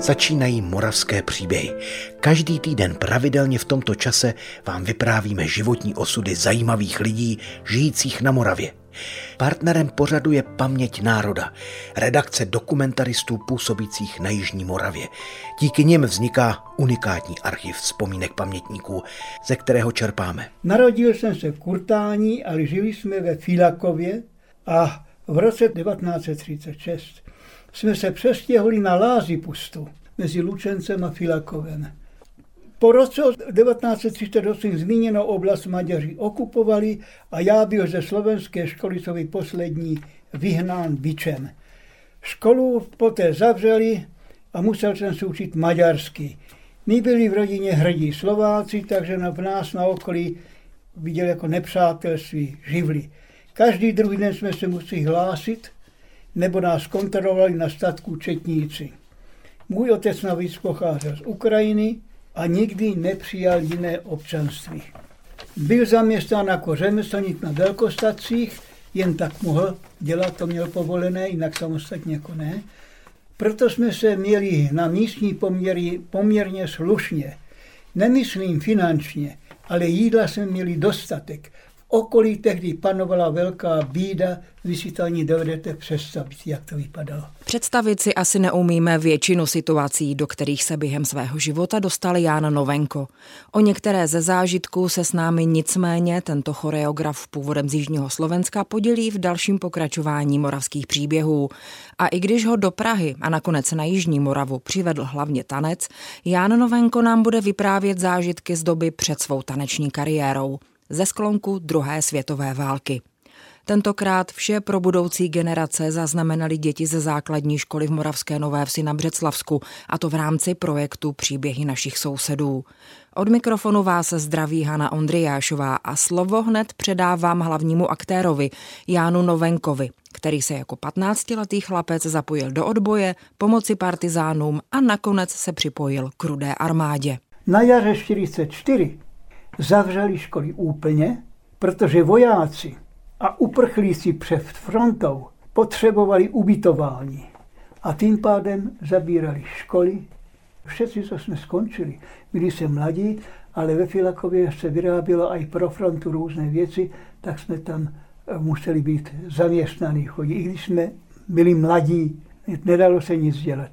Začínají moravské příběhy. Každý týden pravidelně v tomto čase vám vyprávíme životní osudy zajímavých lidí žijících na Moravě. Partnerem pořadu je Paměť národa, redakce dokumentaristů působících na Jižní Moravě. Díky nim vzniká unikátní archiv vzpomínek pamětníků, ze kterého čerpáme. Narodil jsem se v Kurtání, ale žili jsme ve Filakově a v roce 1936 jsme se přestěhli na Lázipustu mezi Lučencem a Filakovem. Po roce 1938 zmíněnou oblast Maďaři okupovali a já byl ze slovenské školy, co poslední, vyhnán bičem. Školu poté zavřeli a musel jsem se učit maďarsky. My byli v rodině hrdí Slováci, takže v nás na okolí viděli jako nepřátelství živli. Každý druhý den jsme se museli hlásit, nebo nás kontrolovali na statku četníci. Můj otec navíc pocházel z Ukrajiny a nikdy nepřijal jiné občanství. Byl zaměstnán jako řemeslník na velkostacích, jen tak mohl dělat, to měl povolené, jinak samostatně jako ne. Proto jsme se měli na místní poměry poměrně slušně. Nemyslím finančně, ale jídla jsme měli dostatek okolí tehdy panovala velká bída, vy si to ani dovedete představit, jak to vypadalo. Představit si asi neumíme většinu situací, do kterých se během svého života dostal Ján Novenko. O některé ze zážitků se s námi nicméně tento choreograf původem z Jižního Slovenska podělí v dalším pokračování moravských příběhů. A i když ho do Prahy a nakonec na Jižní Moravu přivedl hlavně tanec, Ján Novenko nám bude vyprávět zážitky z doby před svou taneční kariérou ze sklonku druhé světové války. Tentokrát vše pro budoucí generace zaznamenali děti ze základní školy v Moravské Nové Vsi na Břeclavsku, a to v rámci projektu Příběhy našich sousedů. Od mikrofonu vás zdraví Hana Ondrijášová a slovo hned předávám hlavnímu aktérovi Jánu Novenkovi, který se jako 15-letý chlapec zapojil do odboje, pomoci partizánům a nakonec se připojil k rudé armádě. Na jaře 44 zavřeli školy úplně, protože vojáci a uprchlíci před frontou potřebovali ubytování. A tím pádem zabírali školy. Všetci, co jsme skončili, byli se mladí, ale ve Filakově se vyrábělo i pro frontu různé věci, tak jsme tam eh, museli být zaměstnaní chodit. I když jsme byli mladí, nedalo se nic dělat.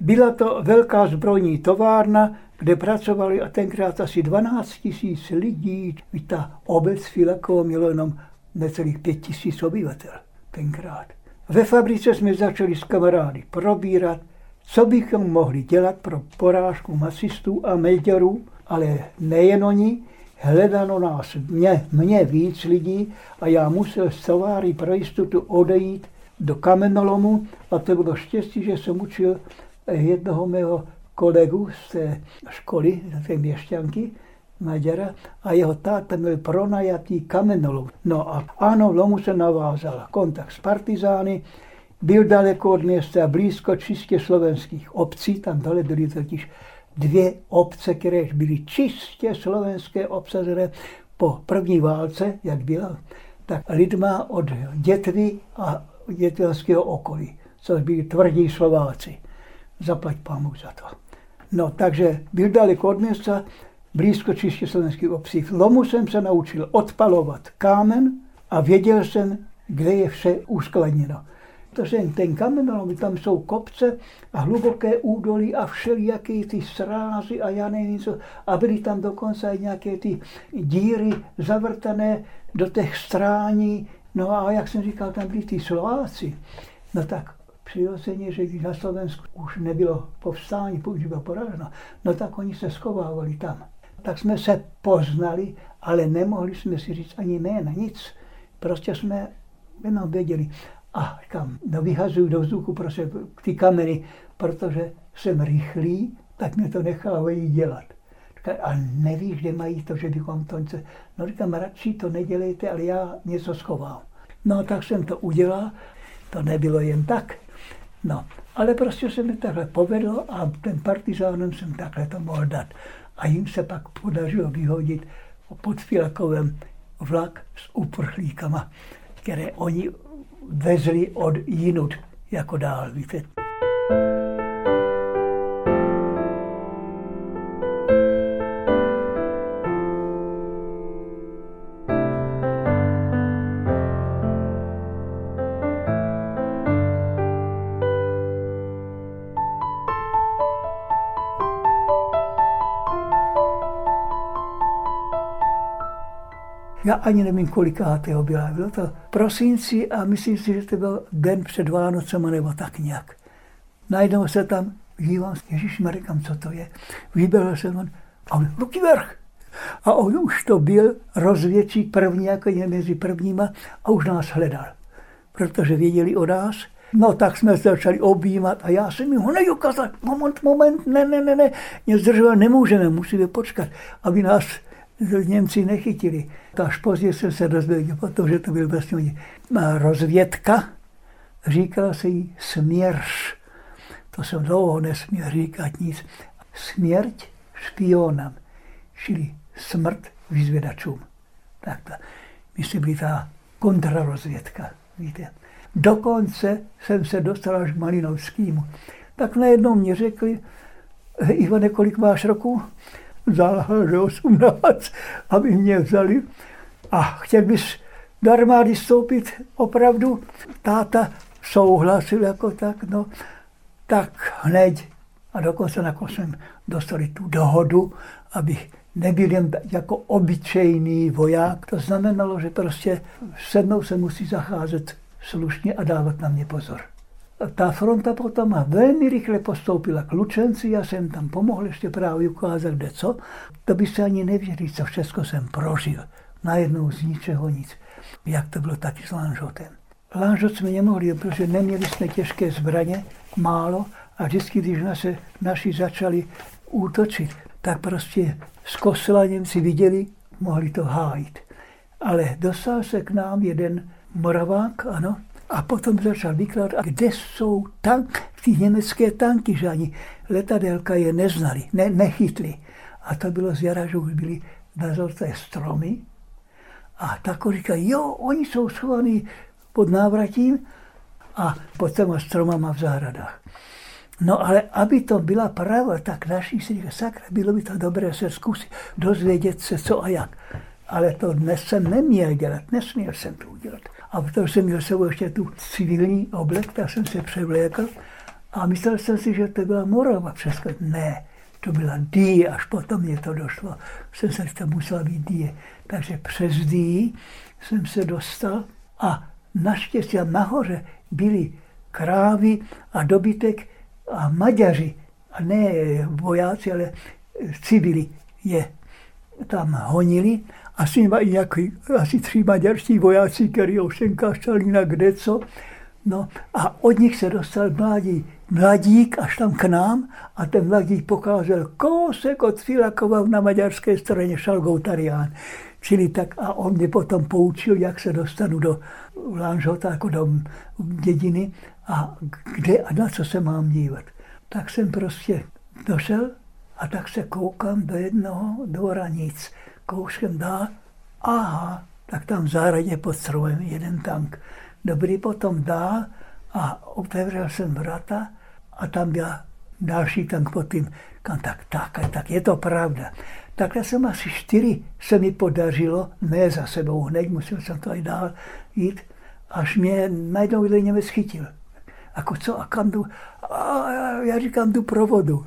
Byla to velká zbrojní továrna, kde pracovali a tenkrát asi 12 tisíc lidí. Ta obec Filakova měla jenom necelých 5 tisíc obyvatel tenkrát. Ve fabrice jsme začali s kamarády probírat, co bychom mohli dělat pro porážku masistů a meďorů, ale nejen oni, hledano nás mě, mě víc lidí a já musel z továry pro jistotu odejít do kamenolomu a to bylo štěstí, že jsem učil jednoho mého kolegu z té školy, z té měšťanky, Maďara, a jeho táta měl pronajatý kamenolom. No a ano, lomu se navázal kontakt s partizány, byl daleko od města, blízko čistě slovenských obcí, tam dole byly totiž dvě obce, které byly čistě slovenské obsazené po první válce, jak byla, tak lidma od Dětvy a dětelského okolí, což byli tvrdí Slováci. Zaplať pámu za to. No, takže byl daleko od města, blízko čistě slovenských obcí. V Lomu jsem se naučil odpalovat kámen a věděl jsem, kde je vše uskladněno. Protože ten kamenolom, tam jsou kopce a hluboké údolí a všelijaké ty srázy a já nevím co. A byly tam dokonce i nějaké ty díry zavrtané do těch strání. No a jak jsem říkal, tam byli ty Slováci. No tak přirozeně, že když na Slovensku už nebylo povstání, už bylo poraženo, no tak oni se schovávali tam. Tak jsme se poznali, ale nemohli jsme si říct ani jména, nic. Prostě jsme jenom věděli. A říkám, no vyhazuju do vzduchu prostě ty kamery, protože jsem rychlý, tak mě to nechávají dělat. A nevíš, kde mají to, že bychom to. No říkám, radši to nedělejte, ale já něco schovám. No tak jsem to udělal, to nebylo jen tak. No, ale prostě se mi takhle povedlo a ten partizánem jsem takhle to mohl dát. A jim se pak podařilo vyhodit pod Filakovem vlak s uprchlíkama, které oni vezli od jinut jako dál, víte. Já ani nevím, kolikátého byla. Bylo to prosinci a myslím si, že to byl den před Vánocem nebo tak nějak. Najednou se tam dívám, Ježíš říkám, co to je. Vyběhl jsem on, a on, ruky vrch. A on už to byl rozvědčík první, jako je mezi prvníma, a už nás hledal. Protože věděli o nás, No tak jsme se začali objímat a já jsem jim ho neukázal. Moment, moment, ne, ne, ne, ne. Mě zdržovat nemůžeme, musíme počkat, aby nás Němci nechytili. Až později jsem se dozvěděl, protože to byl vlastně rozvědka, říkala se jí směrš. To jsem dlouho nesměl říkat nic. Směrť špionám, čili smrt vyzvědačům. Tak to, my jsme byli ta kontrarozvědka, víte. Dokonce jsem se dostal až k Malinovskému. Tak najednou mě řekli, Ivane, kolik máš roku? Záležel, že 18, aby mě vzali. A chtěl bys do armády stoupit opravdu? Táta souhlasil jako tak, no, tak hned. A dokonce nakonec jsme dostali tu dohodu, abych nebyl jen jako obyčejný voják. To znamenalo, že prostě se mnou se musí zacházet slušně a dávat na mě pozor. Ta fronta potom velmi rychle postoupila k Lučenci, já jsem tam pomohl ještě právě ukázat, kde co. To by se ani nevěřili, co všechno jsem prožil. Najednou z ničeho nic. Jak to bylo taky s Lanžotem. Lanžot jsme nemohli, protože neměli jsme těžké zbraně, málo, a vždycky, když naše, naši začali útočit, tak prostě z kosela Němci viděli, mohli to hájit. Ale dostal se k nám jeden Moravák, ano, a potom začal vykládat, kde jsou tank, ty německé tanky, že ani letadelka je neznali, ne, nechytli. A to bylo z jara, že už byly na zolté stromy. A tak říká, jo, oni jsou schovaní pod návratím a pod těma stromama v zahradách. No ale aby to byla pravda, tak naši si říká, sakra, bylo by to dobré se zkusit dozvědět se co a jak. Ale to dnes jsem neměl dělat, nesměl jsem to udělat. A protože jsem měl sebou ještě tu civilní oblek, tak jsem se převlékl a myslel jsem si, že to byla Morava. Přesko ne, to byla Die, až potom mě to došlo. Jsem se, že to musela být Die. Takže přes Die jsem se dostal a naštěstí nahoře byly krávy a dobytek a Maďaři, a ne vojáci, ale civili je tam honili a s nimi i nějaký, asi tři maďarští vojáci, kteří ovšem kašťali na kde co. No a od nich se dostal mladý, mladík až tam k nám a ten mladík pokázal kousek od Filakova na maďarské straně Šalgoutarián. Čili tak a on mě potom poučil, jak se dostanu do Lanžota, jako do dědiny a kde a na co se mám dívat. Tak jsem prostě došel a tak se koukám do jednoho dvora nic kouskem dál, aha, tak tam v zahradě pod stromem jeden tank. Dobrý potom dál a otevřel jsem vrata a tam byl další tank pod tím. Kam, tak, tak, tak je to pravda. Takhle jsem asi čtyři se mi podařilo, ne za sebou hned, musel jsem to i dál jít, až mě najednou Němec schytil. Ako co, a kam jdu? A já říkám, jdu pro vodu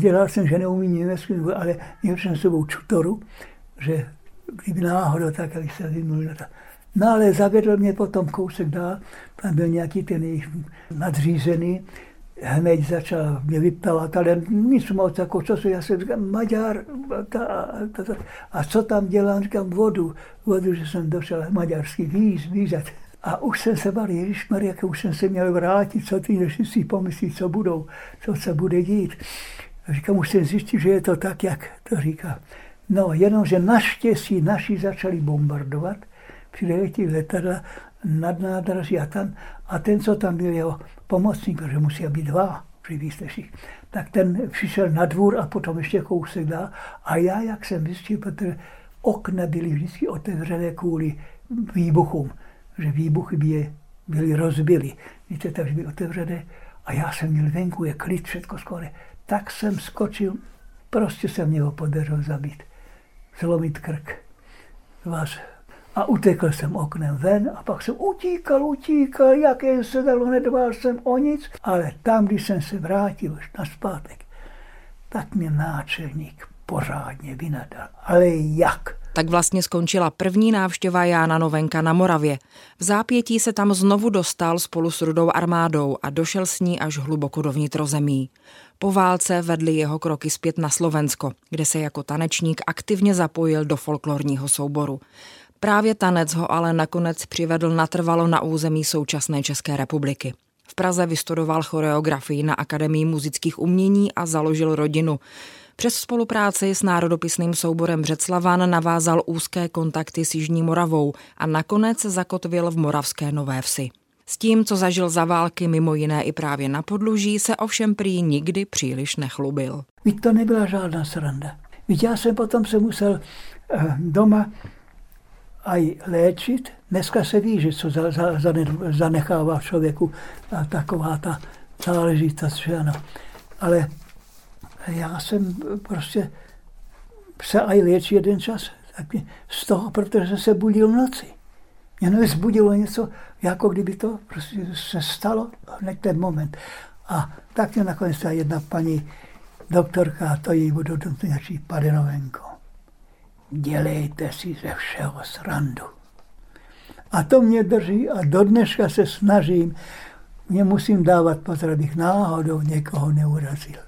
dělal jsem, že neumím německy, ale měl jsem s sebou čutoru, že kdyby náhodou tak, abych se vymluvil. No ale zavedl mě potom kousek dál, tam byl nějaký ten jejich nadřízený, hned začal mě vyptalat, ale nic moc, jako co se, já jsem říkal, Maďar, ta, ta, ta, a co tam dělám, říkám, vodu, vodu, že jsem došel maďarský víz, vízat. A už jsem se bál, Ježíš Maria, už jsem se měl vrátit, co ty si pomyslí, co budou, co se bude dít. A říkám, už jsem zjistil, že je to tak, jak to říká. No, jenomže naštěstí naši začali bombardovat, přiletěli letadla nad nádraží a tam, a ten, co tam byl jeho pomocník, protože musí být dva při výsleších, tak ten přišel na dvůr a potom ještě kousek dál. A já, jak jsem zjistil, protože okna byly vždycky otevřené kvůli výbuchům že výbuchy by byly rozbily. Víte, takže byly otevřené a já jsem měl venku, je klid, všechno skoro. Tak jsem skočil, prostě se mě ho podařilo zabít. Zlomit krk. Vás. A utekl jsem oknem ven a pak jsem utíkal, utíkal, jak jen se dalo, nedbal jsem o nic. Ale tam, když jsem se vrátil na zpátek, tak mě náčelník pořádně vynadal. Ale jak? Tak vlastně skončila první návštěva Jána Novenka na Moravě. V zápětí se tam znovu dostal spolu s rudou armádou a došel s ní až hluboko do vnitrozemí. Po válce vedli jeho kroky zpět na Slovensko, kde se jako tanečník aktivně zapojil do folklorního souboru. Právě tanec ho ale nakonec přivedl natrvalo na území současné České republiky. V Praze vystudoval choreografii na Akademii muzických umění a založil rodinu. Přes spolupráci s národopisným souborem Břeclavan navázal úzké kontakty s Jižní Moravou a nakonec zakotvil v Moravské Nové Vsi. S tím, co zažil za války mimo jiné i právě na podluží, se ovšem prý nikdy příliš nechlubil. Víte, to nebyla žádná sranda. Víte, já jsem potom se musel eh, doma aj léčit. Dneska se ví, že co za, za, zanechává člověku taková ta záležitost, že ano. Ale já jsem prostě se aj léčil jeden čas tak z toho, protože se budil v noci. Mě nezbudilo něco, jako kdyby to prostě se stalo hned ten moment. A tak mě nakonec ta jedna paní doktorka, to jí budu nějaký Padenovenko. Dělejte si ze všeho srandu. A to mě drží a do dneška se snažím, mě musím dávat pozor, abych náhodou někoho neurazil.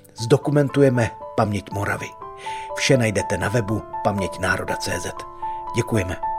zdokumentujeme paměť Moravy. Vše najdete na webu paměťnároda.cz. Děkujeme.